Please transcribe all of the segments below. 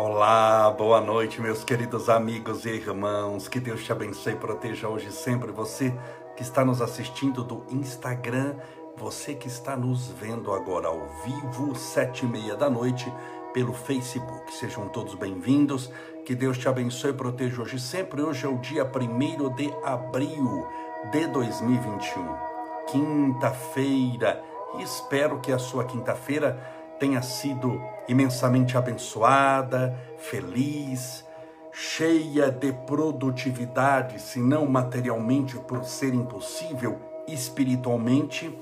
Olá, boa noite, meus queridos amigos e irmãos. Que Deus te abençoe e proteja hoje sempre você que está nos assistindo do Instagram, você que está nos vendo agora ao vivo, sete e meia da noite, pelo Facebook. Sejam todos bem-vindos. Que Deus te abençoe e proteja hoje sempre. Hoje é o dia 1 de abril de 2021, quinta-feira. Espero que a sua quinta-feira tenha sido imensamente abençoada, feliz, cheia de produtividade, se não materialmente por ser impossível, espiritualmente,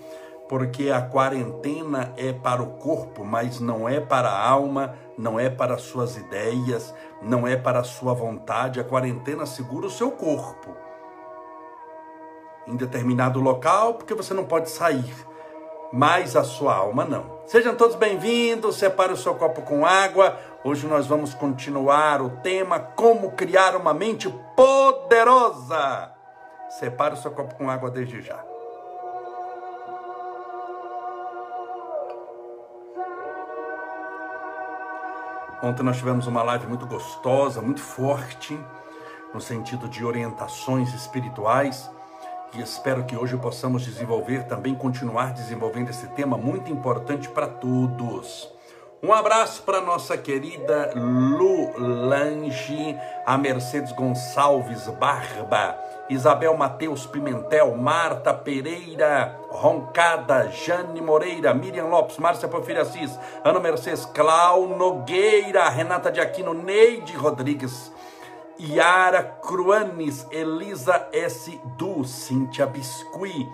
porque a quarentena é para o corpo, mas não é para a alma, não é para suas ideias, não é para a sua vontade. A quarentena segura o seu corpo em determinado local, porque você não pode sair mas a sua alma não. Sejam todos bem-vindos, separe o seu copo com água. Hoje nós vamos continuar o tema Como Criar uma Mente Poderosa. Separe o seu copo com água desde já. Ontem nós tivemos uma live muito gostosa, muito forte, no sentido de orientações espirituais e espero que hoje possamos desenvolver, também continuar desenvolvendo esse tema muito importante para todos. Um abraço para nossa querida Lu Lange, a Mercedes Gonçalves Barba, Isabel Mateus Pimentel, Marta Pereira, Roncada, Jane Moreira, Miriam Lopes, Márcia Porfírio Assis, Ana Mercedes, Clau Nogueira, Renata de Aquino, Neide Rodrigues, Yara Cruanes, Elisa S. Du, Cíntia Biscuit,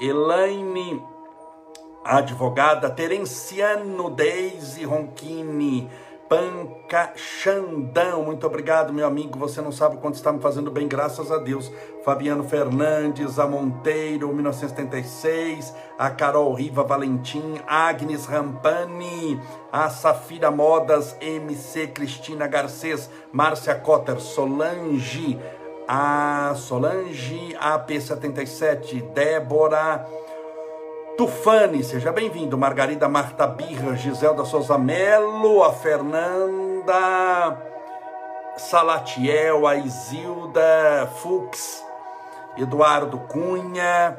Elaine, advogada, Terenciano Deise Ronchini, Panca Xandão, muito obrigado, meu amigo. Você não sabe o quanto está me fazendo bem, graças a Deus. Fabiano Fernandes, a Monteiro, 1976, a Carol Riva Valentim, Agnes Rampani, a Safira Modas, MC Cristina Garcês, Márcia Cotter, Solange, a Solange, AP77, Débora. Tufani, seja bem-vindo. Margarida Marta Birra, Giselda Souza Melo, a Fernanda Salatiel, a Isilda Fux, Eduardo Cunha.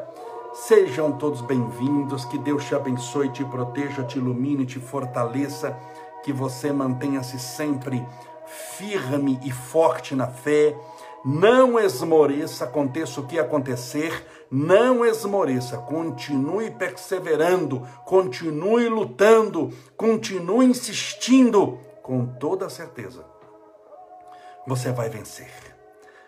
Sejam todos bem-vindos. Que Deus te abençoe, te proteja, te ilumine, te fortaleça. Que você mantenha-se sempre firme e forte na fé. Não esmoreça, aconteça o que acontecer não esmoreça, continue perseverando, continue lutando, continue insistindo, com toda certeza. Você vai vencer.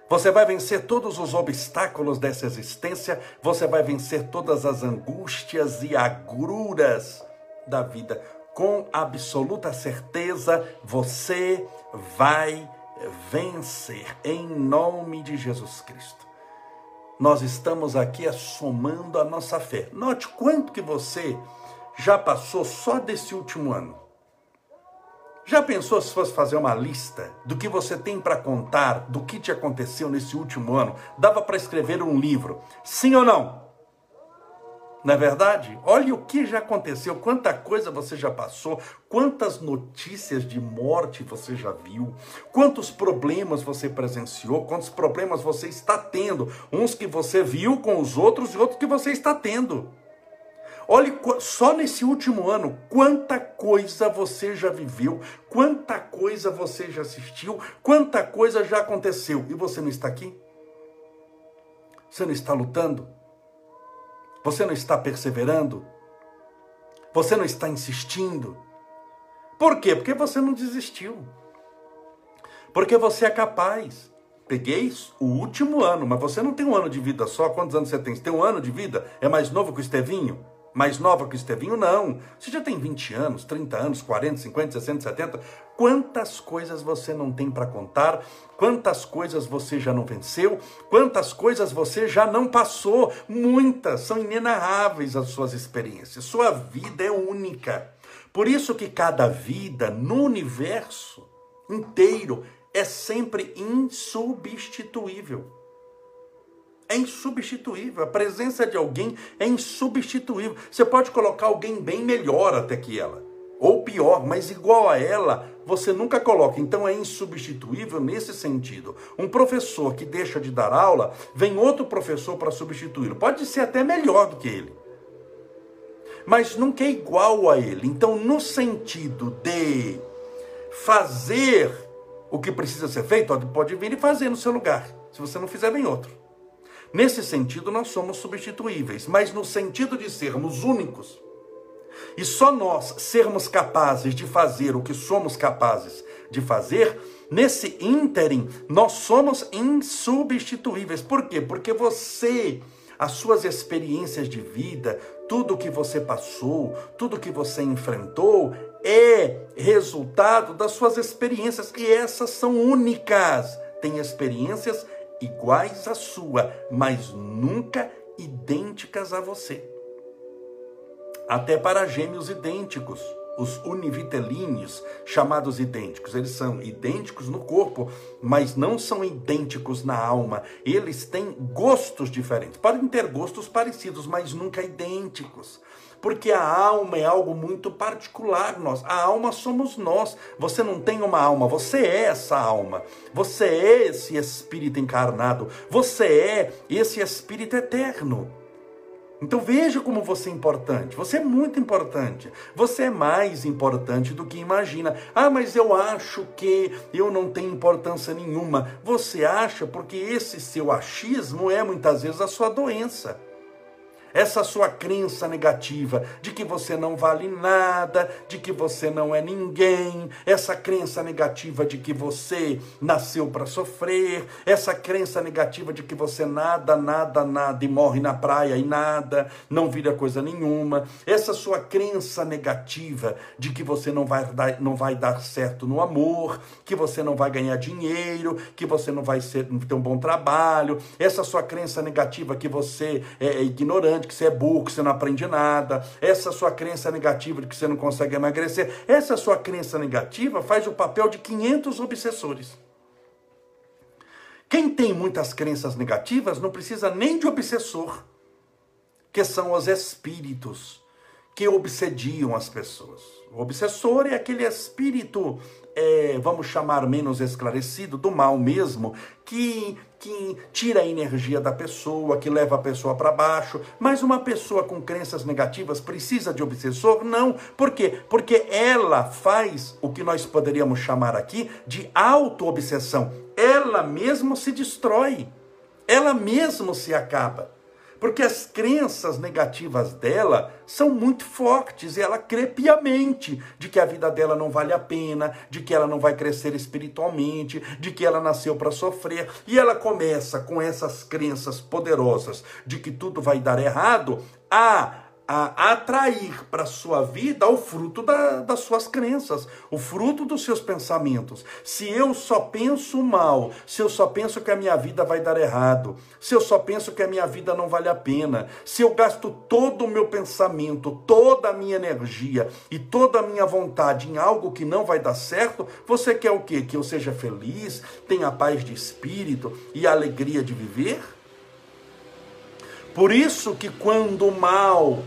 Você vai vencer todos os obstáculos dessa existência, você vai vencer todas as angústias e agruras da vida. Com absoluta certeza, você vai vencer em nome de Jesus Cristo nós estamos aqui somando a nossa fé. Note quanto que você já passou só desse último ano. Já pensou se fosse fazer uma lista do que você tem para contar, do que te aconteceu nesse último ano? Dava para escrever um livro. Sim ou não? Não é verdade? Olha o que já aconteceu, quanta coisa você já passou, quantas notícias de morte você já viu, quantos problemas você presenciou, quantos problemas você está tendo, uns que você viu com os outros e outros que você está tendo. Olhe só nesse último ano, quanta coisa você já viveu, quanta coisa você já assistiu, quanta coisa já aconteceu e você não está aqui? Você não está lutando? Você não está perseverando? Você não está insistindo? Por quê? Porque você não desistiu. Porque você é capaz. Peguei o último ano, mas você não tem um ano de vida só. Quantos anos você tem? Você tem um ano de vida? É mais novo que o Estevinho? Mais nova que o Estevinho? Não. Você já tem 20 anos, 30 anos, 40, 50, 60, 70. Quantas coisas você não tem para contar? Quantas coisas você já não venceu? Quantas coisas você já não passou? Muitas, são inenarráveis as suas experiências. Sua vida é única. Por isso que cada vida no universo inteiro é sempre insubstituível é insubstituível. A presença de alguém é insubstituível. Você pode colocar alguém bem melhor até que ela, ou pior, mas igual a ela, você nunca coloca. Então é insubstituível nesse sentido. Um professor que deixa de dar aula, vem outro professor para substituí-lo. Pode ser até melhor do que ele. Mas nunca é igual a ele. Então, no sentido de fazer o que precisa ser feito, pode vir e fazer no seu lugar. Se você não fizer, vem outro. Nesse sentido, nós somos substituíveis, mas no sentido de sermos únicos, e só nós sermos capazes de fazer o que somos capazes de fazer, nesse ínterim, nós somos insubstituíveis. Por quê? Porque você, as suas experiências de vida, tudo que você passou, tudo que você enfrentou, é resultado das suas experiências, e essas são únicas. Tem experiências iguais à sua, mas nunca idênticas a você até para gêmeos idênticos, os univitelíneos, chamados idênticos. Eles são idênticos no corpo, mas não são idênticos na alma. Eles têm gostos diferentes. Podem ter gostos parecidos, mas nunca idênticos. Porque a alma é algo muito particular nós. A alma somos nós. Você não tem uma alma, você é essa alma. Você é esse espírito encarnado. Você é esse espírito eterno. Então veja como você é importante. Você é muito importante. Você é mais importante do que imagina. Ah, mas eu acho que eu não tenho importância nenhuma. Você acha porque esse seu achismo é muitas vezes a sua doença essa sua crença negativa de que você não vale nada, de que você não é ninguém, essa crença negativa de que você nasceu para sofrer, essa crença negativa de que você nada, nada, nada e morre na praia e nada, não vira coisa nenhuma, essa sua crença negativa de que você não vai dar, não vai dar certo no amor, que você não vai ganhar dinheiro, que você não vai ser, ter um bom trabalho, essa sua crença negativa que você é, é ignorante que você é burro, que você não aprende nada, essa sua crença negativa de que você não consegue emagrecer, essa sua crença negativa faz o papel de 500 obsessores. Quem tem muitas crenças negativas não precisa nem de obsessor, que são os espíritos que obsediam as pessoas. O obsessor é aquele espírito é, vamos chamar menos esclarecido, do mal mesmo, que, que tira a energia da pessoa, que leva a pessoa para baixo. Mas uma pessoa com crenças negativas precisa de obsessor? Não. Por quê? Porque ela faz o que nós poderíamos chamar aqui de auto-obsessão. Ela mesma se destrói. Ela mesma se acaba. Porque as crenças negativas dela são muito fortes e ela crê piamente de que a vida dela não vale a pena, de que ela não vai crescer espiritualmente, de que ela nasceu para sofrer. E ela começa com essas crenças poderosas de que tudo vai dar errado a a atrair para a sua vida o fruto da, das suas crenças, o fruto dos seus pensamentos. Se eu só penso mal, se eu só penso que a minha vida vai dar errado, se eu só penso que a minha vida não vale a pena, se eu gasto todo o meu pensamento, toda a minha energia e toda a minha vontade em algo que não vai dar certo, você quer o quê? Que eu seja feliz, tenha paz de espírito e alegria de viver? Por isso que quando o mal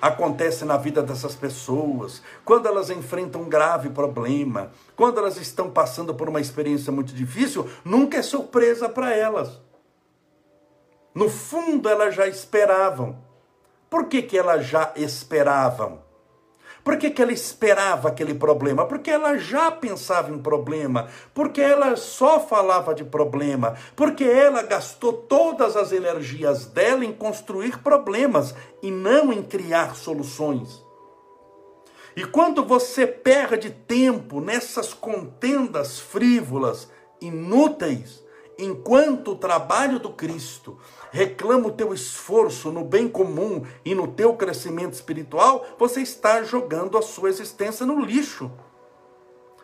acontece na vida dessas pessoas, quando elas enfrentam um grave problema, quando elas estão passando por uma experiência muito difícil, nunca é surpresa para elas. No fundo, elas já esperavam. Por que, que elas já esperavam? Por que, que ela esperava aquele problema? Porque ela já pensava em problema, porque ela só falava de problema, porque ela gastou todas as energias dela em construir problemas e não em criar soluções. E quando você perde tempo nessas contendas frívolas, inúteis, enquanto o trabalho do Cristo reclama o teu esforço no bem comum e no teu crescimento espiritual, você está jogando a sua existência no lixo.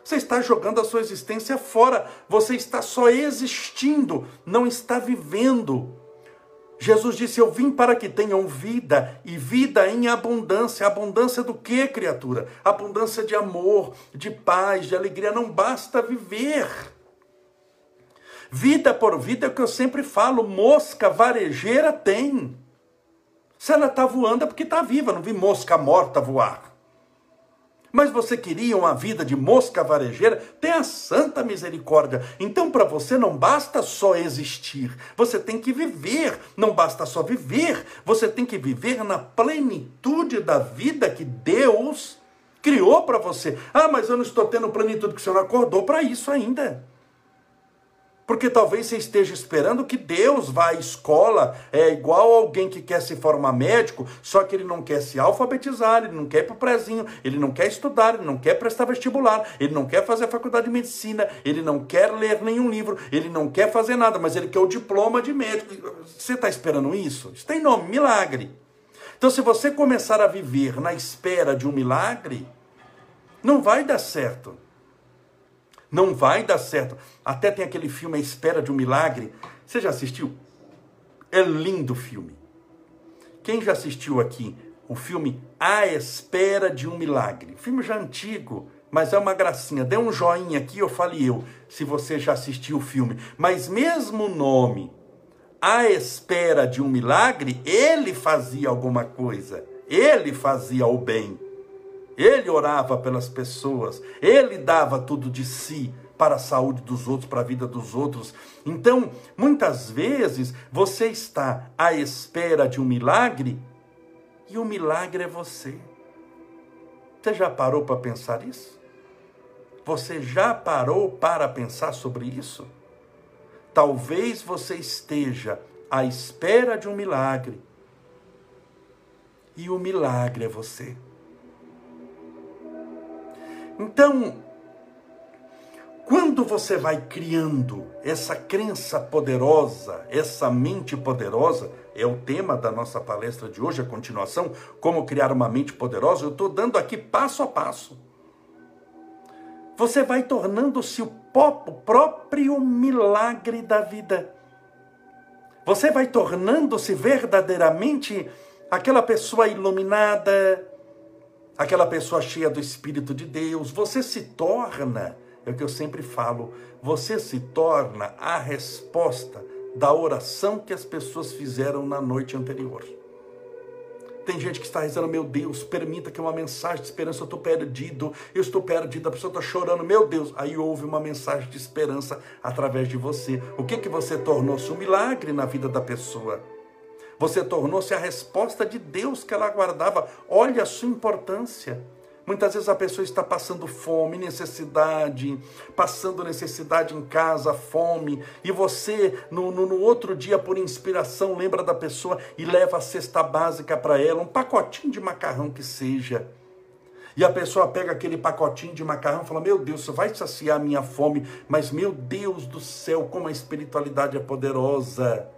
Você está jogando a sua existência fora. Você está só existindo, não está vivendo. Jesus disse: Eu vim para que tenham vida e vida em abundância. Abundância do que, criatura? Abundância de amor, de paz, de alegria. Não basta viver. Vida por vida é o que eu sempre falo, mosca varejeira tem. Se ela está voando é porque está viva, não vi mosca morta voar. Mas você queria uma vida de mosca varejeira? Tenha santa misericórdia. Então, para você não basta só existir, você tem que viver. Não basta só viver, você tem que viver na plenitude da vida que Deus criou para você. Ah, mas eu não estou tendo plenitude, porque você não acordou para isso ainda. Porque talvez você esteja esperando que Deus vá à escola, é igual alguém que quer se formar médico, só que ele não quer se alfabetizar, ele não quer ir para o prezinho, ele não quer estudar, ele não quer prestar vestibular, ele não quer fazer a faculdade de medicina, ele não quer ler nenhum livro, ele não quer fazer nada, mas ele quer o diploma de médico. Você está esperando isso? Isso tem nome, milagre. Então, se você começar a viver na espera de um milagre, não vai dar certo. Não vai dar certo. Até tem aquele filme A Espera de um Milagre. Você já assistiu? É lindo o filme. Quem já assistiu aqui o filme A Espera de um Milagre? Filme já antigo, mas é uma gracinha. Dê um joinha aqui, eu fale eu, se você já assistiu o filme. Mas mesmo o nome, A Espera de um Milagre, ele fazia alguma coisa. Ele fazia o bem. Ele orava pelas pessoas, ele dava tudo de si para a saúde dos outros, para a vida dos outros. Então, muitas vezes você está à espera de um milagre e o milagre é você. Você já parou para pensar isso? Você já parou para pensar sobre isso? Talvez você esteja à espera de um milagre e o milagre é você. Então, quando você vai criando essa crença poderosa, essa mente poderosa, é o tema da nossa palestra de hoje, a continuação, como criar uma mente poderosa, eu estou dando aqui passo a passo. Você vai tornando-se o próprio milagre da vida. Você vai tornando-se verdadeiramente aquela pessoa iluminada, aquela pessoa cheia do Espírito de Deus, você se torna, é o que eu sempre falo, você se torna a resposta da oração que as pessoas fizeram na noite anterior. Tem gente que está rezando, meu Deus, permita que uma mensagem de esperança, eu estou perdido, eu estou perdido, a pessoa está chorando, meu Deus. Aí houve uma mensagem de esperança através de você. O que que você tornou-se um milagre na vida da pessoa? Você tornou-se a resposta de Deus que ela aguardava. Olha a sua importância. Muitas vezes a pessoa está passando fome, necessidade, passando necessidade em casa, fome, e você, no, no, no, outro dia, por inspiração, lembra da pessoa e leva a cesta básica para ela, um pacotinho de macarrão que seja. E a pessoa pega aquele pacotinho de macarrão e fala: Meu Deus, isso vai saciar a minha fome, mas meu Deus do céu, como a espiritualidade é poderosa.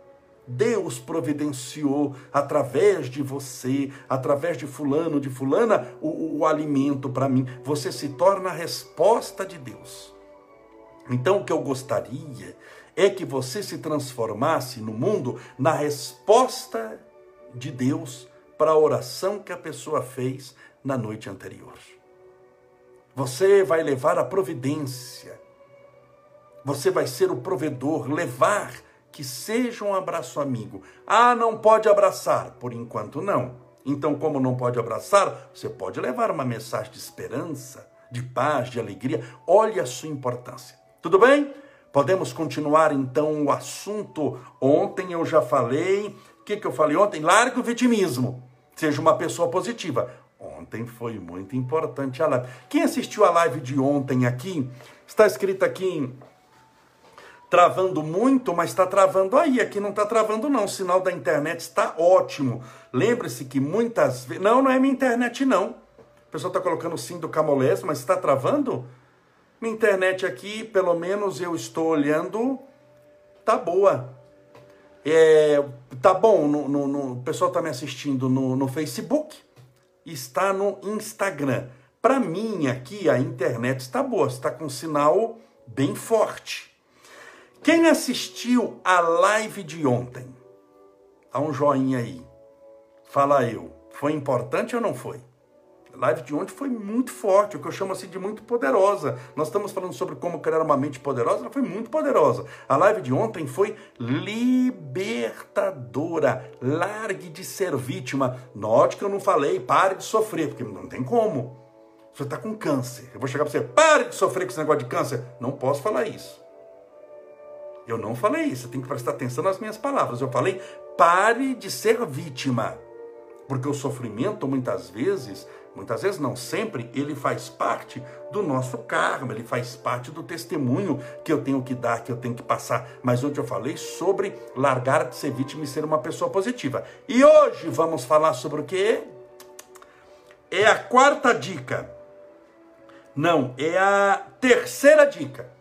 Deus providenciou através de você, através de fulano, de fulana, o, o alimento para mim. Você se torna a resposta de Deus. Então, o que eu gostaria é que você se transformasse no mundo na resposta de Deus para a oração que a pessoa fez na noite anterior. Você vai levar a providência. Você vai ser o provedor, levar que seja um abraço amigo. Ah, não pode abraçar? Por enquanto, não. Então, como não pode abraçar, você pode levar uma mensagem de esperança, de paz, de alegria. Olhe a sua importância. Tudo bem? Podemos continuar então o assunto. Ontem eu já falei. O que, que eu falei ontem? Largue o vitimismo. Seja uma pessoa positiva. Ontem foi muito importante a live. Quem assistiu a live de ontem aqui, está escrito aqui travando muito, mas está travando aí. Aqui não está travando, não. O sinal da internet está ótimo. Lembre-se que muitas vezes. Não, não é minha internet, não. O pessoal está colocando sim do Camolés, mas está travando? Minha internet aqui, pelo menos eu estou olhando, tá boa. É, tá bom, no, no, no o pessoal está me assistindo no, no Facebook, está no Instagram. Para mim aqui a internet está boa, está com sinal bem forte. Quem assistiu a live de ontem? Dá um joinha aí. Fala eu. Foi importante ou não foi? A live de ontem foi muito forte, o que eu chamo assim de muito poderosa. Nós estamos falando sobre como criar uma mente poderosa, ela foi muito poderosa. A live de ontem foi libertadora. Largue de ser vítima. Note que eu não falei, pare de sofrer, porque não tem como. Você está com câncer. Eu vou chegar para você, pare de sofrer com esse negócio de câncer. Não posso falar isso. Eu não falei isso. Tem que prestar atenção nas minhas palavras. Eu falei, pare de ser vítima. Porque o sofrimento, muitas vezes, muitas vezes não, sempre, ele faz parte do nosso karma, ele faz parte do testemunho que eu tenho que dar, que eu tenho que passar. Mas onde eu falei sobre largar de ser vítima e ser uma pessoa positiva. E hoje vamos falar sobre o que? É a quarta dica. Não, é a terceira dica.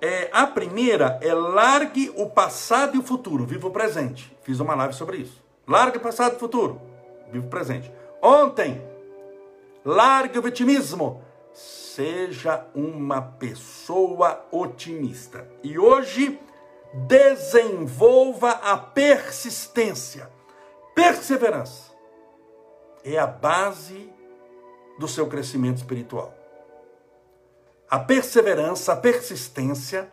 É, a primeira é largue o passado e o futuro, viva o presente. Fiz uma live sobre isso. Largue o passado e o futuro, viva o presente. Ontem, largue o vitimismo. Seja uma pessoa otimista. E hoje, desenvolva a persistência. Perseverança é a base do seu crescimento espiritual. A perseverança, a persistência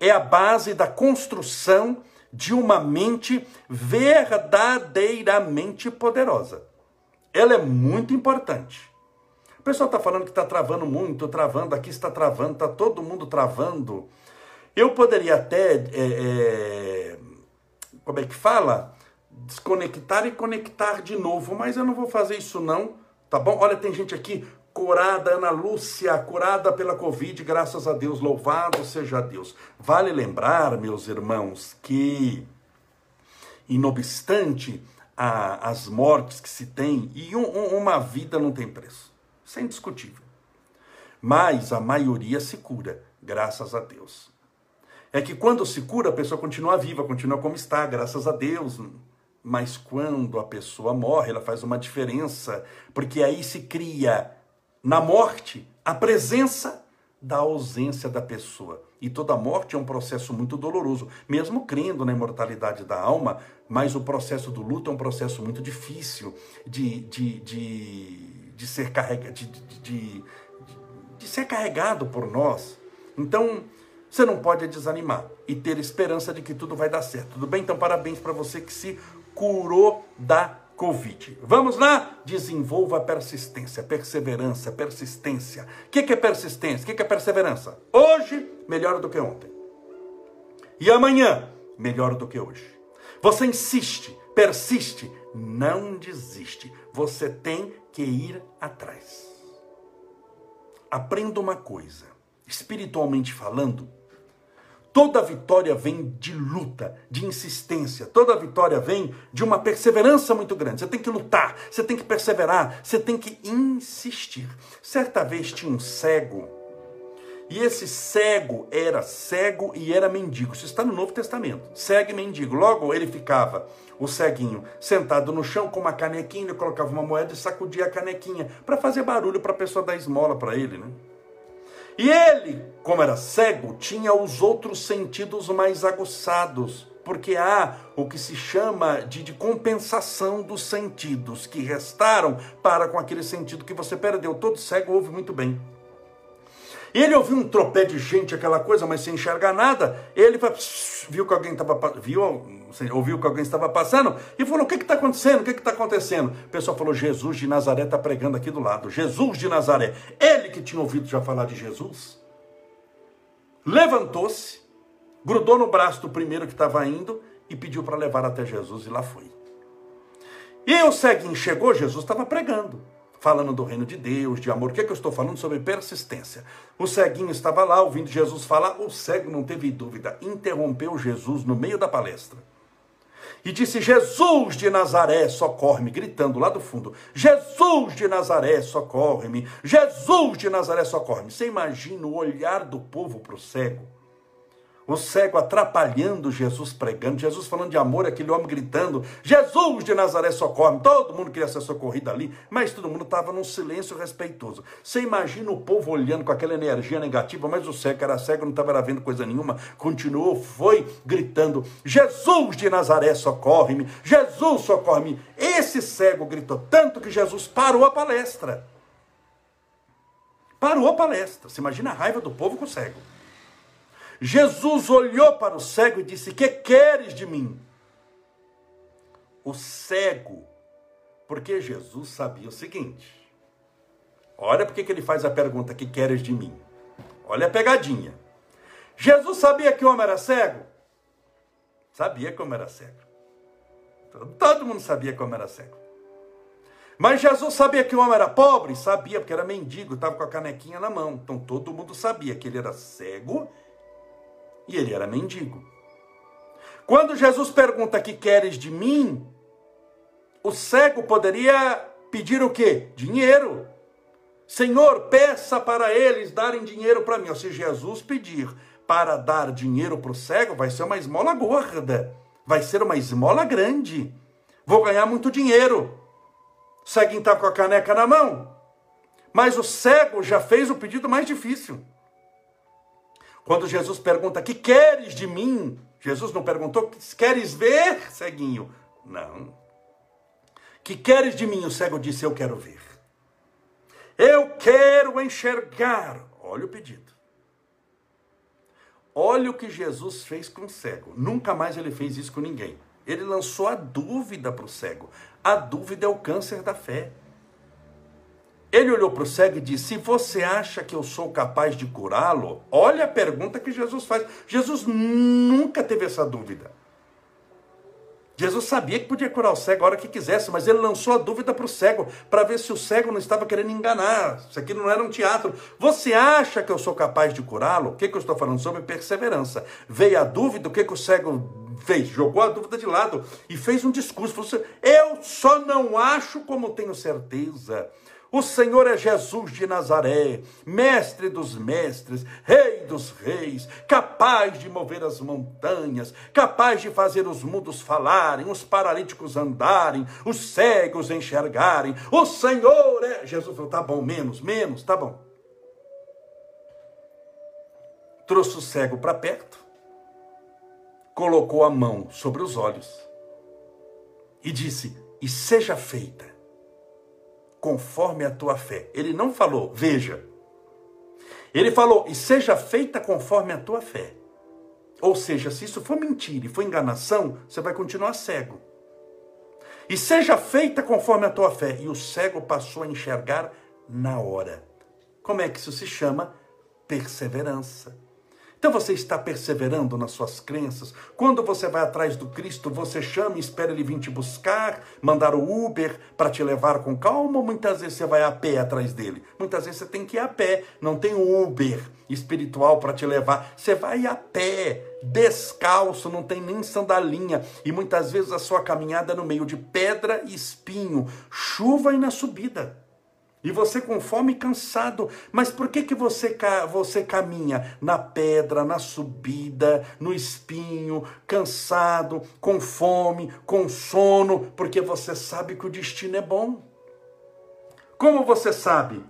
é a base da construção de uma mente verdadeiramente poderosa. Ela é muito importante. O pessoal está falando que está travando muito, travando, aqui está travando, está todo mundo travando. Eu poderia até, é, é, como é que fala? Desconectar e conectar de novo, mas eu não vou fazer isso não, tá bom? Olha, tem gente aqui curada, Ana Lúcia, curada pela Covid, graças a Deus, louvado seja Deus. Vale lembrar, meus irmãos, que, inobstante a, as mortes que se tem, e um, uma vida não tem preço. Isso é indiscutível. Mas a maioria se cura, graças a Deus. É que quando se cura, a pessoa continua viva, continua como está, graças a Deus. Mas quando a pessoa morre, ela faz uma diferença, porque aí se cria na morte a presença da ausência da pessoa. E toda morte é um processo muito doloroso, mesmo crendo na imortalidade da alma, mas o processo do luto é um processo muito difícil de, de, de, de ser, carrega, de, de, de, de ser carregado por nós. Então, você não pode desanimar e ter esperança de que tudo vai dar certo. Tudo bem? Então, parabéns para você que se curou da Covid. Vamos lá? Desenvolva persistência, perseverança, persistência. O que é persistência? O que é perseverança? Hoje, melhor do que ontem. E amanhã, melhor do que hoje. Você insiste, persiste, não desiste. Você tem que ir atrás. Aprenda uma coisa, espiritualmente falando, Toda vitória vem de luta, de insistência. Toda vitória vem de uma perseverança muito grande. Você tem que lutar, você tem que perseverar, você tem que insistir. Certa vez tinha um cego, e esse cego era cego e era mendigo. Isso está no Novo Testamento. Cego e mendigo. Logo ele ficava, o ceguinho, sentado no chão com uma canequinha, ele colocava uma moeda e sacudia a canequinha para fazer barulho para a pessoa dar esmola para ele, né? E ele, como era cego, tinha os outros sentidos mais aguçados, porque há o que se chama de, de, compensação dos sentidos que restaram para com aquele sentido que você perdeu. Todo cego ouve muito bem. Ele ouviu um tropé de gente, aquela coisa, mas sem enxergar nada. Ele viu que alguém estava viu, ouviu que alguém estava passando e falou: O que está acontecendo? O que está acontecendo? O pessoal falou: Jesus de Nazaré está pregando aqui do lado. Jesus de Nazaré. Ele que tinha ouvido já falar de Jesus, levantou-se, grudou no braço do primeiro que estava indo e pediu para levar até Jesus e lá foi. E o ceguinho chegou, Jesus estava pregando falando do reino de Deus, de amor. O que, é que eu estou falando sobre persistência? O ceguinho estava lá ouvindo Jesus falar, o cego não teve dúvida, interrompeu Jesus no meio da palestra. E disse: Jesus de Nazaré, socorre-me, gritando lá do fundo: Jesus de Nazaré, socorre-me, Jesus de Nazaré, socorre-me. Você imagina o olhar do povo para o cego? O cego atrapalhando Jesus pregando, Jesus falando de amor, aquele homem gritando: Jesus de Nazaré socorre. Todo mundo queria ser socorrido ali, mas todo mundo estava num silêncio respeitoso. Você imagina o povo olhando com aquela energia negativa, mas o cego era cego, não estava vendo coisa nenhuma, continuou, foi gritando: Jesus de Nazaré socorre-me, Jesus socorre-me. Esse cego gritou tanto que Jesus parou a palestra. Parou a palestra. Você imagina a raiva do povo com o cego. Jesus olhou para o cego e disse: Que queres de mim? O cego, porque Jesus sabia o seguinte: Olha porque que ele faz a pergunta: que queres de mim? Olha a pegadinha. Jesus sabia que o homem era cego? Sabia que o homem era cego. Todo mundo sabia que o homem era cego. Mas Jesus sabia que o homem era pobre? Sabia, porque era mendigo, estava com a canequinha na mão. Então todo mundo sabia que ele era cego e ele era mendigo. Quando Jesus pergunta: Que queres de mim? O cego poderia pedir o quê? Dinheiro. Senhor, peça para eles darem dinheiro para mim. Se Jesus pedir para dar dinheiro para o cego, vai ser uma esmola gorda, vai ser uma esmola grande. Vou ganhar muito dinheiro. O ceguinho está com a caneca na mão. Mas o cego já fez o pedido mais difícil. Quando Jesus pergunta: Que queres de mim? Jesus não perguntou: Queres ver, ceguinho? Não. Que queres de mim? O cego disse: Eu quero ver. Eu quero enxergar. Olha o pedido. Olha o que Jesus fez com o cego. Nunca mais ele fez isso com ninguém. Ele lançou a dúvida para o cego. A dúvida é o câncer da fé. Ele olhou para o cego e disse: Se você acha que eu sou capaz de curá-lo, olha a pergunta que Jesus faz. Jesus nunca teve essa dúvida. Jesus sabia que podia curar o cego a hora que quisesse, mas ele lançou a dúvida para o cego, para ver se o cego não estava querendo enganar. Isso aqui não era um teatro. Você acha que eu sou capaz de curá-lo? O que, que eu estou falando sobre perseverança? Veio a dúvida, o que, que o cego fez? Jogou a dúvida de lado e fez um discurso. Falou assim, eu só não acho como tenho certeza. O Senhor é Jesus de Nazaré, mestre dos mestres, rei dos reis, capaz de mover as montanhas, capaz de fazer os mudos falarem, os paralíticos andarem, os cegos enxergarem. O Senhor é. Jesus falou: tá bom, menos, menos, tá bom. Trouxe o cego para perto, colocou a mão sobre os olhos e disse: E seja feita conforme a tua fé. Ele não falou, veja. Ele falou, e seja feita conforme a tua fé. Ou seja, se isso for mentira e for enganação, você vai continuar cego. E seja feita conforme a tua fé. E o cego passou a enxergar na hora. Como é que isso se chama? Perseverança. Então você está perseverando nas suas crenças. Quando você vai atrás do Cristo, você chama e espera ele vir te buscar, mandar o Uber para te levar com calma, ou muitas vezes você vai a pé atrás dele. Muitas vezes você tem que ir a pé, não tem Uber espiritual para te levar. Você vai a pé, descalço, não tem nem sandalinha, e muitas vezes a sua caminhada é no meio de pedra e espinho, chuva e na subida. E você com fome e cansado. Mas por que, que você, você caminha na pedra, na subida, no espinho, cansado, com fome, com sono? Porque você sabe que o destino é bom. Como você sabe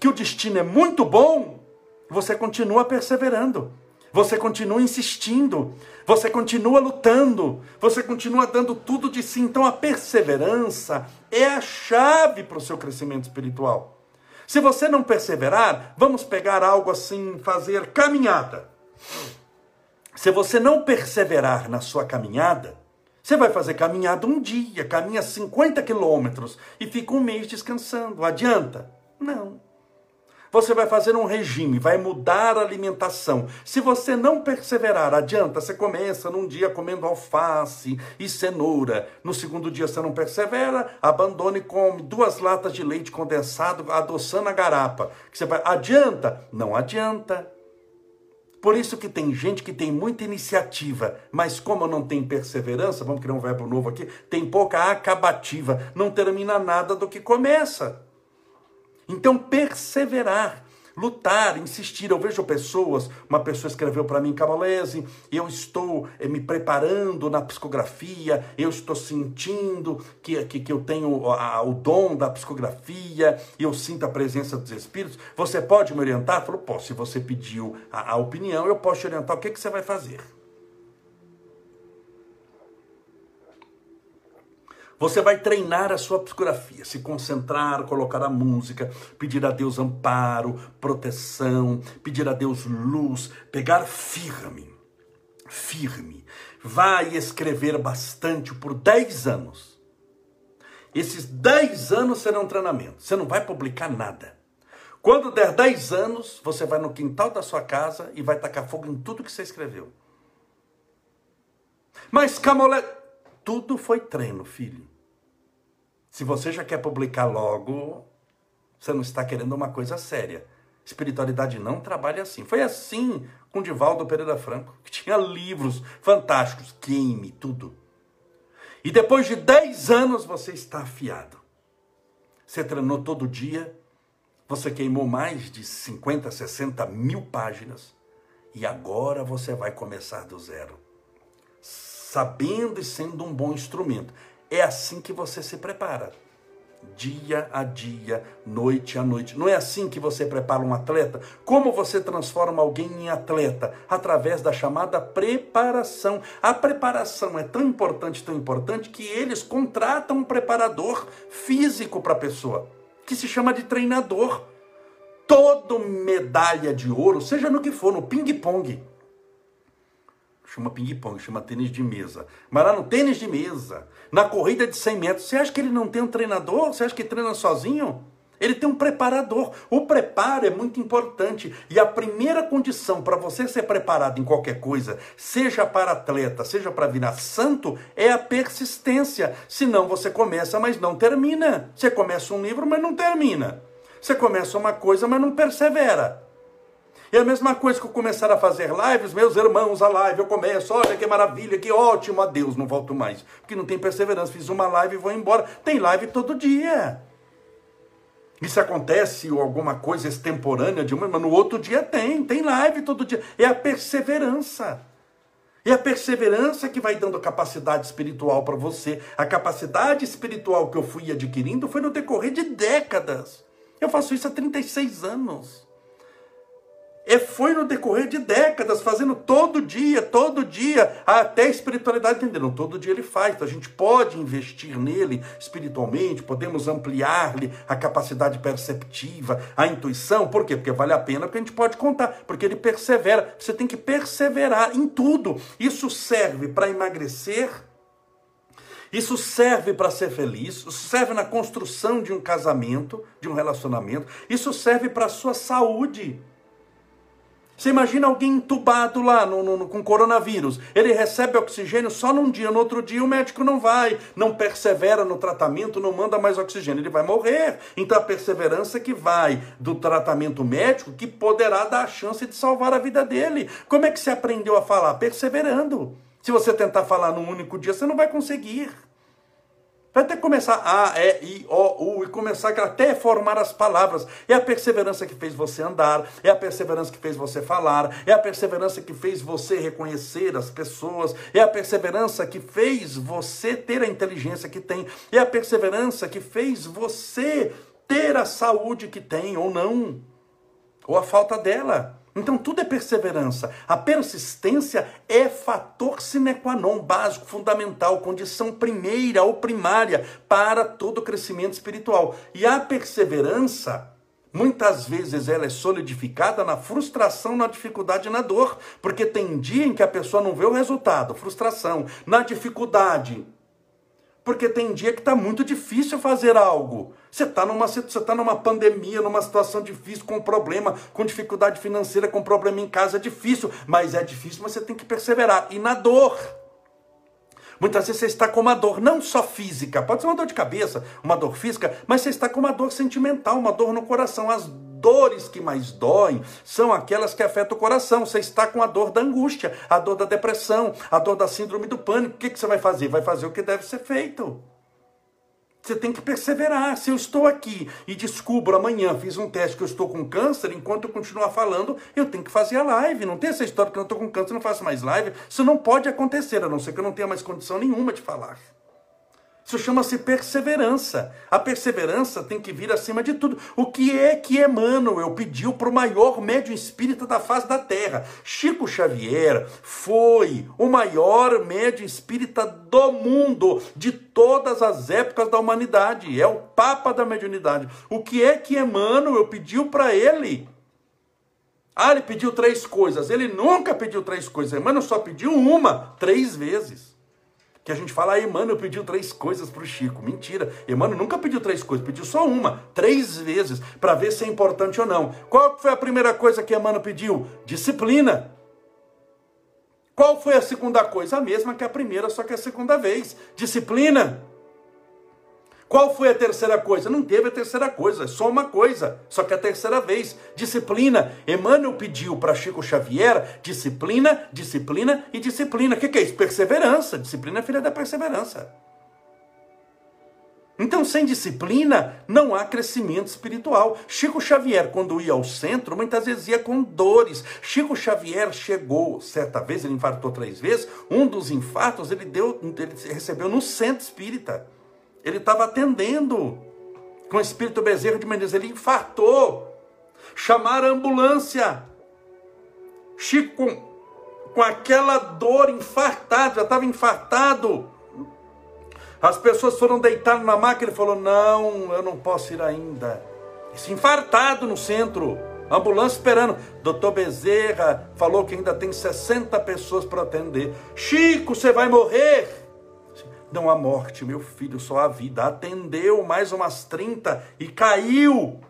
que o destino é muito bom, você continua perseverando. Você continua insistindo, você continua lutando, você continua dando tudo de si. Então a perseverança é a chave para o seu crescimento espiritual. Se você não perseverar, vamos pegar algo assim, fazer caminhada. Se você não perseverar na sua caminhada, você vai fazer caminhada um dia, caminha 50 quilômetros e fica um mês descansando. Adianta? Não. Você vai fazer um regime, vai mudar a alimentação. Se você não perseverar, adianta, você começa num dia comendo alface e cenoura. No segundo dia você não persevera, abandona e come duas latas de leite condensado, adoçando a garapa. Que você vai, adianta? Não adianta. Por isso que tem gente que tem muita iniciativa, mas como não tem perseverança, vamos criar um verbo novo aqui, tem pouca acabativa, não termina nada do que começa. Então, perseverar, lutar, insistir. Eu vejo pessoas, uma pessoa escreveu para mim, Cabalese, eu estou eh, me preparando na psicografia, eu estou sentindo que, que, que eu tenho a, o dom da psicografia, eu sinto a presença dos Espíritos. Você pode me orientar? Falou, posso. Se você pediu a, a opinião, eu posso te orientar. O que, que você vai fazer? Você vai treinar a sua psicografia, se concentrar, colocar a música, pedir a Deus amparo, proteção, pedir a Deus luz, pegar firme, firme. Vai escrever bastante por 10 anos. Esses 10 anos serão treinamento. Você não vai publicar nada. Quando der 10 anos, você vai no quintal da sua casa e vai tacar fogo em tudo que você escreveu. Mas Camolé, tudo foi treino, filho. Se você já quer publicar logo, você não está querendo uma coisa séria. Espiritualidade não trabalha assim. Foi assim com Divaldo Pereira Franco, que tinha livros fantásticos, queime, tudo. E depois de 10 anos você está afiado. Você treinou todo dia, você queimou mais de 50, 60 mil páginas, e agora você vai começar do zero. Sabendo e sendo um bom instrumento. É assim que você se prepara. Dia a dia, noite a noite. Não é assim que você prepara um atleta? Como você transforma alguém em atleta? Através da chamada preparação. A preparação é tão importante, tão importante, que eles contratam um preparador físico para a pessoa, que se chama de treinador. Todo medalha de ouro, seja no que for, no ping-pong, chama ping-pong, chama tênis de mesa. Mas lá no tênis de mesa, na corrida de 100 metros, você acha que ele não tem um treinador? Você acha que treina sozinho? Ele tem um preparador. O preparo é muito importante. E a primeira condição para você ser preparado em qualquer coisa, seja para atleta, seja para virar santo, é a persistência. Senão você começa, mas não termina. Você começa um livro, mas não termina. Você começa uma coisa, mas não persevera. É a mesma coisa que eu começar a fazer lives, meus irmãos, a live, eu começo, olha que maravilha, que ótimo, adeus, não volto mais. Porque não tem perseverança, fiz uma live e vou embora. Tem live todo dia. Isso acontece ou alguma coisa extemporânea de uma, mas no outro dia tem, tem live todo dia. É a perseverança. É a perseverança que vai dando capacidade espiritual para você. A capacidade espiritual que eu fui adquirindo foi no decorrer de décadas. Eu faço isso há 36 anos. E foi no decorrer de décadas, fazendo todo dia, todo dia, até a espiritualidade entendendo. Todo dia ele faz, então a gente pode investir nele espiritualmente, podemos ampliar-lhe a capacidade perceptiva, a intuição. Por quê? Porque vale a pena, porque a gente pode contar, porque ele persevera. Você tem que perseverar em tudo. Isso serve para emagrecer, isso serve para ser feliz, isso serve na construção de um casamento, de um relacionamento, isso serve para a sua saúde. Você imagina alguém entubado lá no, no, com coronavírus. Ele recebe oxigênio só num dia, no outro dia o médico não vai, não persevera no tratamento, não manda mais oxigênio, ele vai morrer. Então a perseverança que vai do tratamento médico que poderá dar a chance de salvar a vida dele. Como é que você aprendeu a falar? Perseverando. Se você tentar falar num único dia, você não vai conseguir. Vai até começar A, E, I, O, U e começar até formar as palavras. É a perseverança que fez você andar, é a perseverança que fez você falar, é a perseverança que fez você reconhecer as pessoas, é a perseverança que fez você ter a inteligência que tem, é a perseverança que fez você ter a saúde que tem ou não, ou a falta dela. Então tudo é perseverança. A persistência é fator sine qua non, básico, fundamental, condição primeira ou primária para todo crescimento espiritual. E a perseverança, muitas vezes ela é solidificada na frustração, na dificuldade, na dor, porque tem dia em que a pessoa não vê o resultado, frustração, na dificuldade, porque tem dia que está muito difícil fazer algo. Você está numa, você tá numa pandemia, numa situação difícil, com problema, com dificuldade financeira, com problema em casa, é difícil. Mas é difícil, mas você tem que perseverar. E na dor. Muitas vezes você está com uma dor não só física, pode ser uma dor de cabeça, uma dor física, mas você está com uma dor sentimental, uma dor no coração. As dores que mais doem são aquelas que afetam o coração. Você está com a dor da angústia, a dor da depressão, a dor da síndrome do pânico. O que, você vai fazer? Vai fazer o que deve ser feito. Você tem que perseverar. Se eu estou aqui e descubro amanhã, fiz um teste que eu estou com câncer, enquanto eu continuar falando, eu tenho que fazer a live. Não tem essa história que eu estou com câncer, não faço mais live. Isso não pode acontecer, a não ser que eu não tenha mais condição nenhuma de falar. Isso chama-se perseverança. A perseverança tem que vir acima de tudo. O que é que Emmanuel pediu para o maior médium espírita da face da Terra? Chico Xavier foi o maior médium espírita do mundo, de todas as épocas da humanidade. É o Papa da mediunidade. O que é que Emmanuel pediu para ele? Ah, ele pediu três coisas. Ele nunca pediu três coisas. Emmanuel só pediu uma, três vezes. Que a gente fala, ah, Emmanuel pediu três coisas para o Chico. Mentira, Emmanuel nunca pediu três coisas, pediu só uma, três vezes, para ver se é importante ou não. Qual foi a primeira coisa que Emmanuel pediu? Disciplina. Qual foi a segunda coisa? A mesma que a primeira, só que a segunda vez. Disciplina. Qual foi a terceira coisa? Não teve a terceira coisa, só uma coisa, só que a terceira vez. Disciplina. Emmanuel pediu para Chico Xavier disciplina, disciplina e disciplina. O que, que é isso? Perseverança. Disciplina é filha da perseverança. Então, sem disciplina, não há crescimento espiritual. Chico Xavier, quando ia ao centro, muitas vezes ia com dores. Chico Xavier chegou, certa vez, ele infartou três vezes, um dos infartos ele, deu, ele recebeu no centro espírita. Ele estava atendendo com o espírito Bezerra de Menezes, ele infartou. Chamaram a ambulância. Chico, com, aquela dor, infartado, já estava infartado as pessoas foram deitar na maca, ele falou: Não, eu não posso ir ainda. Esse infartado no centro, ambulância esperando. Doutor Bezerra falou que ainda tem 60 pessoas para atender. Chico, você vai morrer. Não há morte, meu filho, só a vida. Atendeu mais umas 30 e caiu.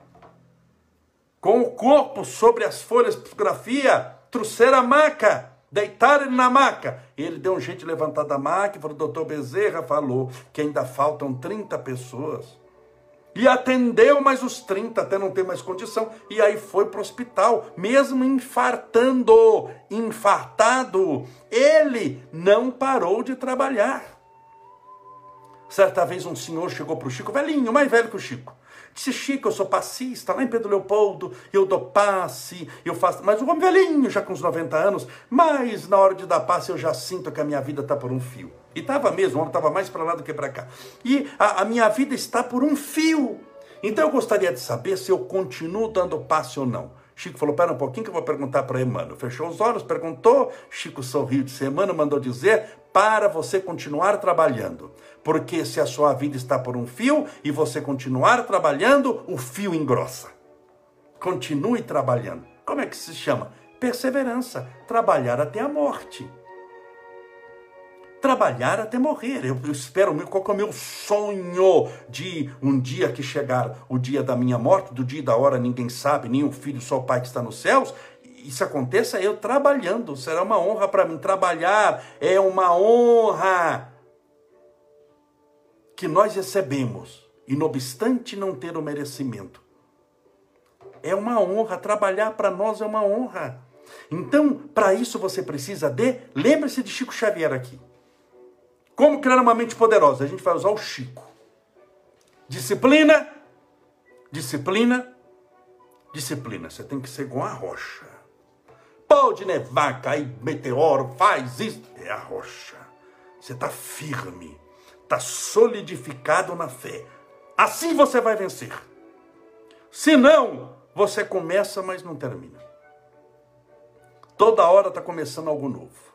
Com o corpo sobre as folhas de fotografia, trouxeram a maca. Deitaram ele na maca. Ele deu um jeito de levantar da maca e falou: doutor Bezerra falou que ainda faltam 30 pessoas. E atendeu mais os 30 até não ter mais condição. E aí foi para o hospital, mesmo infartando, infartado, ele não parou de trabalhar. Certa vez um senhor chegou para o Chico, velhinho, mais velho que o Chico. Disse, Chico, eu sou passista, lá em Pedro Leopoldo, eu dou passe, eu faço. Mas o homem velhinho, já com uns 90 anos, mas na hora de dar passe eu já sinto que a minha vida está por um fio. E estava mesmo, o homem estava mais para lá do que para cá. E a, a minha vida está por um fio. Então eu gostaria de saber se eu continuo dando passe ou não. Chico falou: Pera um pouquinho que eu vou perguntar para Emmanuel. Fechou os olhos, perguntou. Chico sorriu, disse: Emmanuel mandou dizer para você continuar trabalhando. Porque se a sua vida está por um fio e você continuar trabalhando, o fio engrossa. Continue trabalhando. Como é que se chama? Perseverança. Trabalhar até a morte. Trabalhar até morrer. Eu, espero, qual é o meu sonho de um dia que chegar o dia da minha morte, do dia e da hora ninguém sabe, nem o filho, só o pai que está nos céus, isso aconteça eu trabalhando. Será uma honra para mim. Trabalhar é uma honra que nós recebemos, e não obstante não ter o merecimento. É uma honra, trabalhar para nós é uma honra. Então, para isso você precisa de, lembre-se de Chico Xavier aqui. Como criar uma mente poderosa? A gente vai usar o Chico. Disciplina, disciplina, disciplina. Você tem que ser igual a rocha. Pode nevar, cair meteoro, faz isso. É a rocha. Você está firme está solidificado na fé. Assim você vai vencer. Se não, você começa, mas não termina. Toda hora está começando algo novo.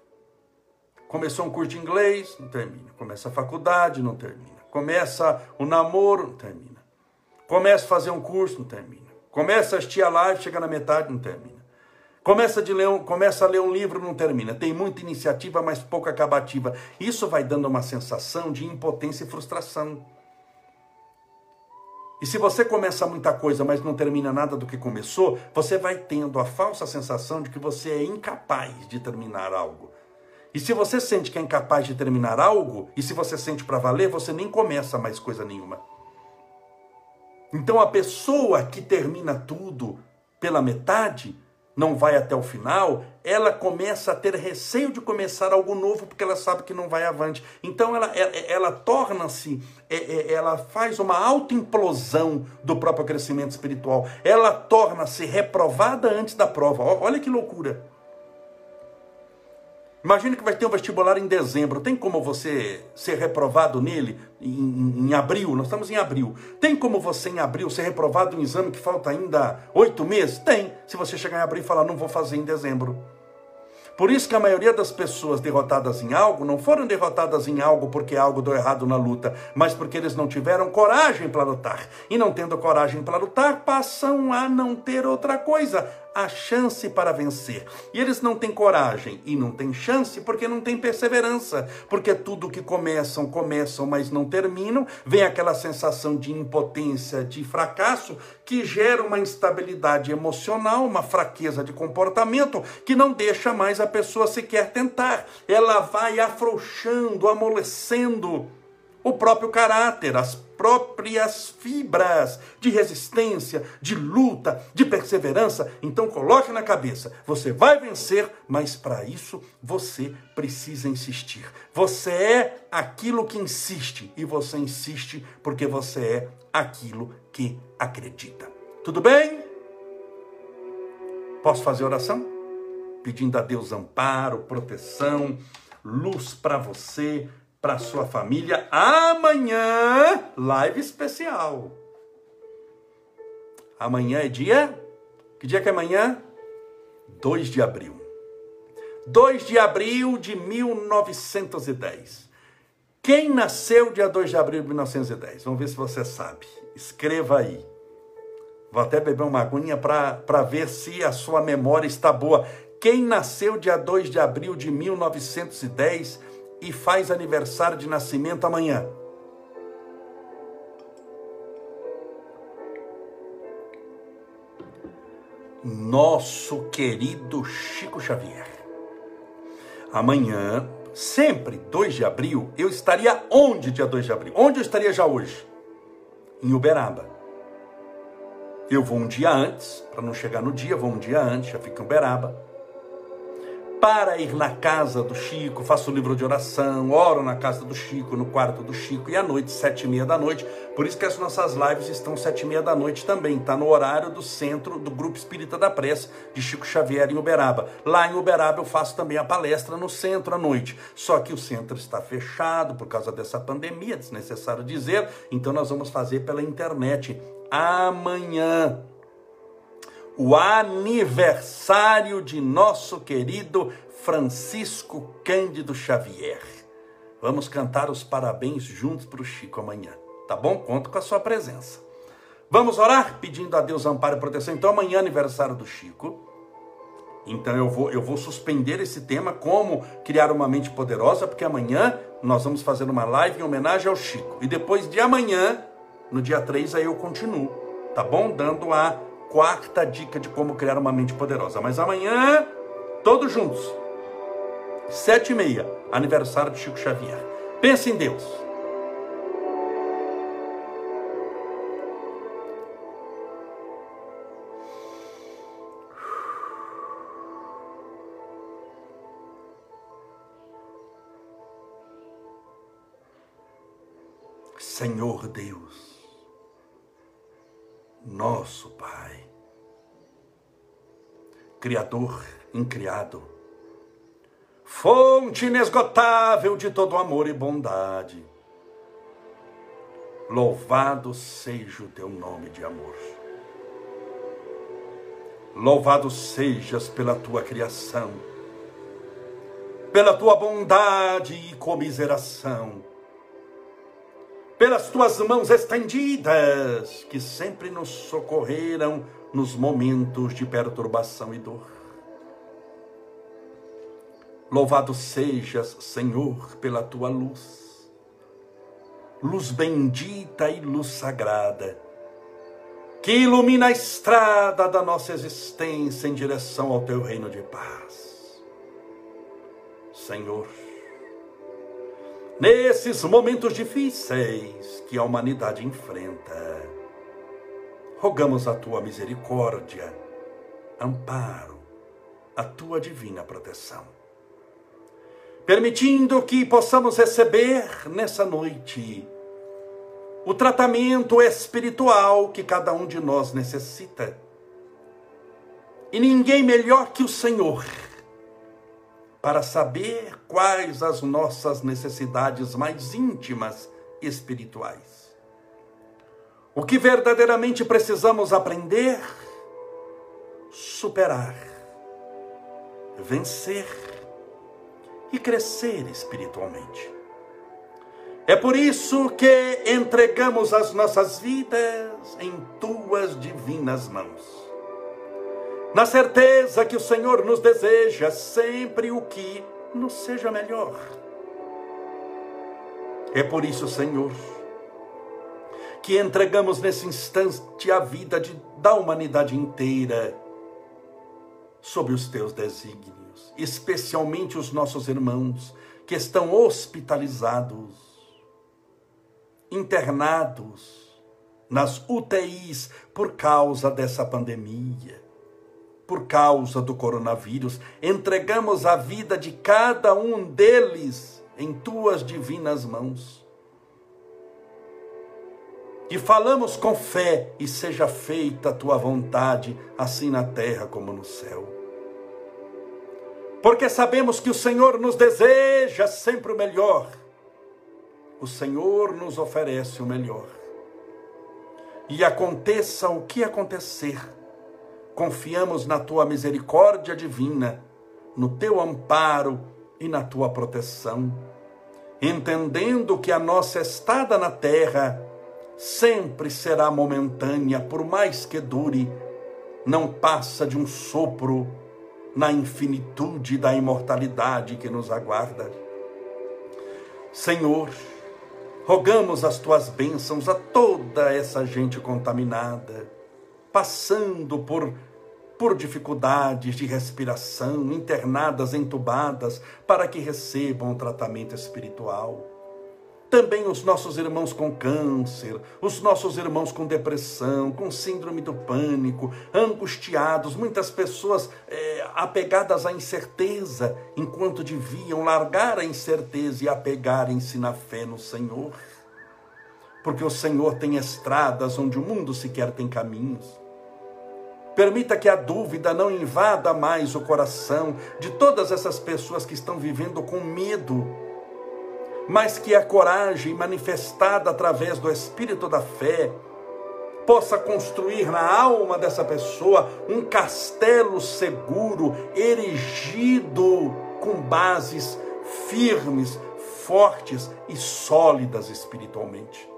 Começou um curso de inglês, não termina. Começa a faculdade, não termina. Começa o namoro, não termina. Começa a fazer um curso, não termina. Começa a assistir a live, chega na metade, não termina. Começa, de ler começa a ler um livro não termina. Tem muita iniciativa, mas pouca acabativa. Isso vai dando uma sensação de impotência e frustração. E se você começa muita coisa, mas não termina nada do que começou, você vai tendo a falsa sensação de que você é incapaz de terminar algo. E se você sente que é incapaz de terminar algo, e se você sente para valer, você nem começa mais coisa nenhuma. Então a pessoa que termina tudo pela metade, não vai até o final, ela começa a ter receio de começar algo novo porque ela sabe que não vai avante. Então ela, ela, ela torna-se, é, é, ela faz uma autoimplosão do próprio crescimento espiritual. Ela torna-se reprovada antes da prova. Olha que loucura. Imagina que vai ter um vestibular em dezembro. Tem como você ser reprovado nele em, em, abril? Nós estamos em abril. Tem como você em abril ser reprovado em um exame que falta ainda oito meses? Tem. Se você chegar em abril e falar, não vou fazer em dezembro. Por isso que a maioria das pessoas derrotadas em algo não foram derrotadas em algo porque algo deu errado na luta, mas porque eles não tiveram coragem para lutar. E não tendo coragem para lutar, passam a não ter outra coisa, a chance para vencer. E eles não têm coragem e não têm chance porque não têm perseverança. Porque tudo que começam, começam, mas não terminam. Vem aquela sensação de impotência, de fracasso, que gera uma instabilidade emocional, uma fraqueza de comportamento que não deixa mais a pessoa sequer tentar. Ela vai afrouxando, amolecendo o próprio caráter, as próprias fibras de resistência, de luta, de perseverança. Então coloque na cabeça, você vai vencer, mas para isso você precisa insistir. Você é aquilo que insiste e você insiste porque você é aquilo que acredita. Tudo bem? Posso fazer oração? Pedindo a Deus amparo, proteção, luz para você, para sua família. Amanhã, live especial. Amanhã é dia? Que dia que é amanhã? 2 de abril. 2 de abril de 1910. Quem nasceu dia 2 de abril de 1910? Vamos ver se você sabe. Escreva aí. Vou até beber uma aguinha para ver se a sua memória está boa. Quem nasceu dia 2 de abril de 1910 e faz aniversário de nascimento amanhã. Nosso querido Chico Xavier. Amanhã, sempre 2 de abril, eu estaria onde dia 2 de abril? Onde eu estaria já hoje? Em Uberaba. Eu vou um dia antes, para não chegar no dia, vou um dia antes, já fico em Uberaba para ir na casa do Chico, faço o livro de oração, oro na casa do Chico, no quarto do Chico, e à noite, sete e meia da noite. Por isso que as nossas lives estão sete e meia da noite também. Está no horário do centro do Grupo Espírita da Prece de Chico Xavier em Uberaba. Lá em Uberaba eu faço também a palestra no centro à noite. Só que o centro está fechado por causa dessa pandemia, é desnecessário dizer. Então nós vamos fazer pela internet amanhã o aniversário de nosso querido Francisco Cândido Xavier. Vamos cantar os parabéns juntos para o Chico amanhã, tá bom? Conto com a sua presença. Vamos orar pedindo a Deus amparo e proteção. Então amanhã é aniversário do Chico. Então eu vou, eu vou suspender esse tema como criar uma mente poderosa, porque amanhã nós vamos fazer uma live em homenagem ao Chico. E depois de amanhã, no dia 3, aí eu continuo, tá bom? Dando a quarta dica de como criar uma mente poderosa. Mas amanhã, todos juntos, sete e meia, aniversário de Chico Xavier. Pense em Deus. Senhor Deus, nosso Pai, Criador incriado, fonte inesgotável de todo amor e bondade. Louvado seja o teu nome de amor. Louvado sejas pela tua criação, pela tua bondade e comiseração pelas tuas mãos estendidas, que sempre nos socorreram nos momentos de perturbação e dor. Louvado sejas, Senhor, pela tua luz, luz bendita e luz sagrada, que ilumina a estrada da nossa existência em direção ao teu reino de paz. Senhor, nesses momentos difíceis que a humanidade enfrenta. Rogamos a tua misericórdia, amparo, a tua divina proteção. Permitindo que possamos receber nessa noite o tratamento espiritual que cada um de nós necessita. E ninguém melhor que o Senhor para saber quais as nossas necessidades mais íntimas espirituais. O que verdadeiramente precisamos aprender, superar, vencer e crescer espiritualmente. É por isso que entregamos as nossas vidas em tuas divinas mãos na certeza que o Senhor nos deseja sempre o que nos seja melhor. É por isso, Senhor, que entregamos nesse instante a vida de, da humanidade inteira sob os teus desígnios, especialmente os nossos irmãos que estão hospitalizados, internados nas UTIs por causa dessa pandemia, por causa do coronavírus. Entregamos a vida de cada um deles em tuas divinas mãos. E falamos com fé, e seja feita a tua vontade, assim na terra como no céu. Porque sabemos que o Senhor nos deseja sempre o melhor. O Senhor nos oferece o melhor. E aconteça o que acontecer, confiamos na tua misericórdia divina, no teu amparo e na tua proteção, entendendo que a nossa estada na terra sempre será momentânea, por mais que dure, não passa de um sopro na infinitude da imortalidade que nos aguarda. Senhor, rogamos as tuas bênçãos a toda essa gente contaminada, passando por por dificuldades de respiração, internadas, entubadas, para que recebam tratamento espiritual também os nossos irmãos com câncer, os nossos irmãos com depressão, com síndrome do pânico, angustiados, muitas pessoas é, apegadas à incerteza, enquanto deviam largar a incerteza e apegarem-se na fé no Senhor. Porque o Senhor tem estradas onde o mundo sequer tem caminhos. Permita que a dúvida não invada mais o coração de todas essas pessoas que estão vivendo com medo mas que a coragem manifestada através do espírito da fé possa construir na alma dessa pessoa um castelo seguro, erigido com bases firmes, fortes e sólidas espiritualmente.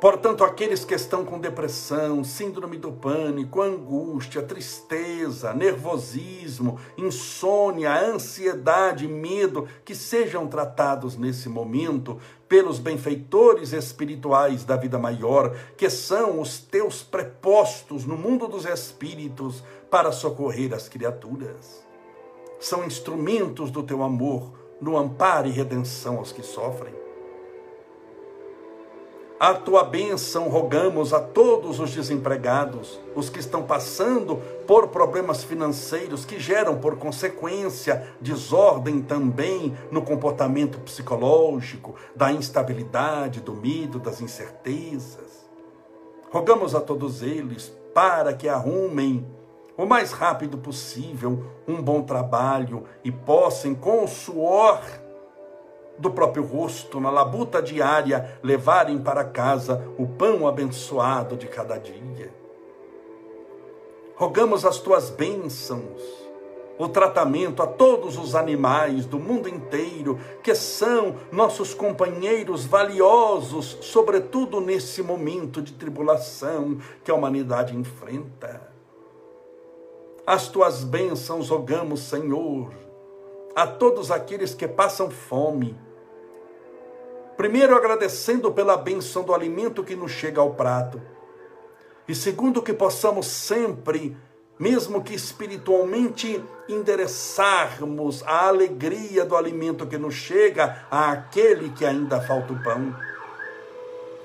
Portanto, aqueles que estão com depressão, síndrome do pânico, angústia, tristeza, nervosismo, insônia, ansiedade, medo, que sejam tratados nesse momento pelos benfeitores espirituais da vida maior, que são os teus prepostos no mundo dos espíritos para socorrer as criaturas. São instrumentos do teu amor no amparo e redenção aos que sofrem a tua bênção rogamos a todos os desempregados, os que estão passando por problemas financeiros que geram, por consequência, desordem também no comportamento psicológico, da instabilidade, do medo, das incertezas. Rogamos a todos eles para que arrumem o mais rápido possível um bom trabalho e possam, com o suor do próprio rosto, na labuta diária, levarem para casa o pão abençoado de cada dia. Rogamos as tuas bênçãos, o tratamento a todos os animais do mundo inteiro, que são nossos companheiros valiosos, sobretudo nesse momento de tribulação que a humanidade enfrenta. As tuas bênçãos rogamos, Senhor, a todos aqueles que passam fome. Primeiro, agradecendo pela benção do alimento que nos chega ao prato. E segundo, que possamos sempre, mesmo que espiritualmente, endereçarmos a alegria do alimento que nos chega àquele que ainda falta o pão.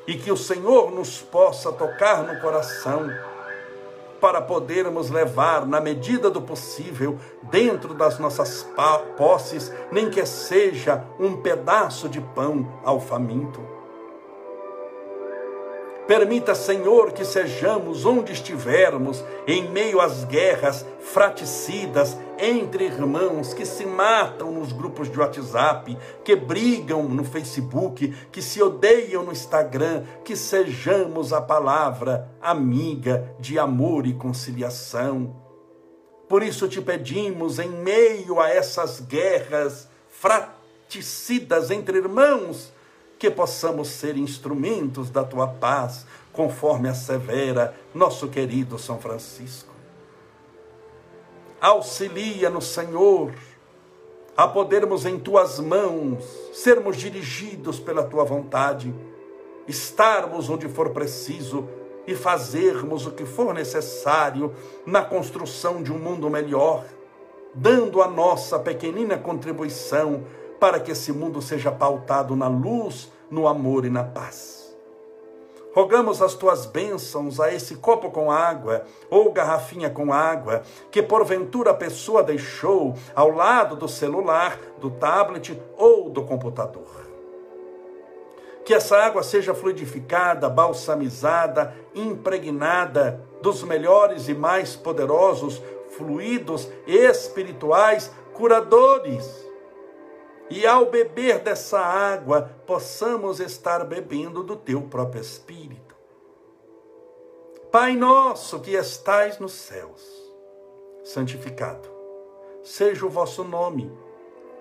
E que o Senhor nos possa tocar no coração para podermos levar, na medida do possível, dentro das nossas posses, nem que seja um pedaço de pão ao faminto. Permita, Senhor, que sejamos onde estivermos, em meio às guerras fraticidas entre irmãos que se matam nos grupos de WhatsApp, que brigam no Facebook, que se odeiam no Instagram, que sejamos a palavra amiga de amor e conciliação. Por isso te pedimos, em meio a essas guerras fraticidas entre irmãos, que possamos ser instrumentos da tua paz, conforme assevera nosso querido São Francisco. Auxilia-nos, Senhor, a podermos em tuas mãos sermos dirigidos pela tua vontade, estarmos onde for preciso e fazermos o que for necessário na construção de um mundo melhor, dando a nossa pequenina contribuição para que esse mundo seja pautado na luz, no amor e na paz. Rogamos as tuas bênçãos a esse copo com água ou garrafinha com água que porventura a pessoa deixou ao lado do celular, do tablet ou do computador. Que essa água seja fluidificada, balsamizada, impregnada dos melhores e mais poderosos fluidos espirituais curadores e ao beber dessa água, possamos estar bebendo do teu próprio Espírito. Pai nosso que estais nos céus, santificado seja o vosso nome,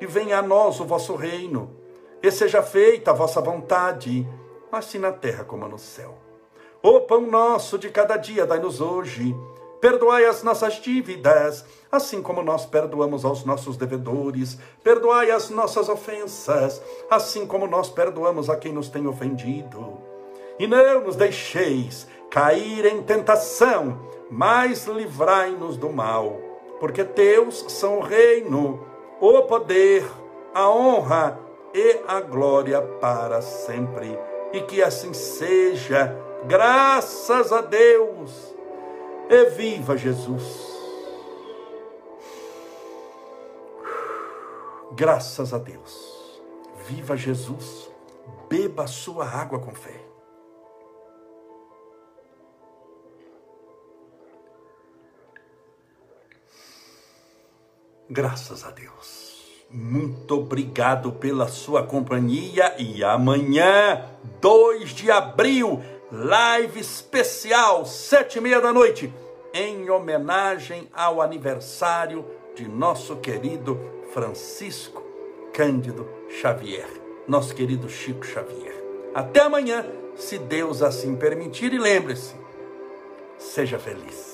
e venha a nós o vosso reino, e seja feita a vossa vontade, assim na terra como no céu. O pão nosso de cada dia dai-nos hoje Perdoai as nossas dívidas, assim como nós perdoamos aos nossos devedores. Perdoai as nossas ofensas, assim como nós perdoamos a quem nos tem ofendido. E não nos deixeis cair em tentação, mas livrai-nos do mal, porque teus são o reino, o poder, a honra e a glória para sempre. E que assim seja, graças a Deus. E viva Jesus! Graças a Deus. Viva Jesus. Beba a sua água com fé. Graças a Deus. Muito obrigado pela sua companhia e amanhã, 2 de abril, live especial, sete e meia da noite, em homenagem ao aniversário de nosso querido Francisco Cândido Xavier, nosso querido Chico Xavier. Até amanhã, se Deus assim permitir, e lembre-se, seja feliz.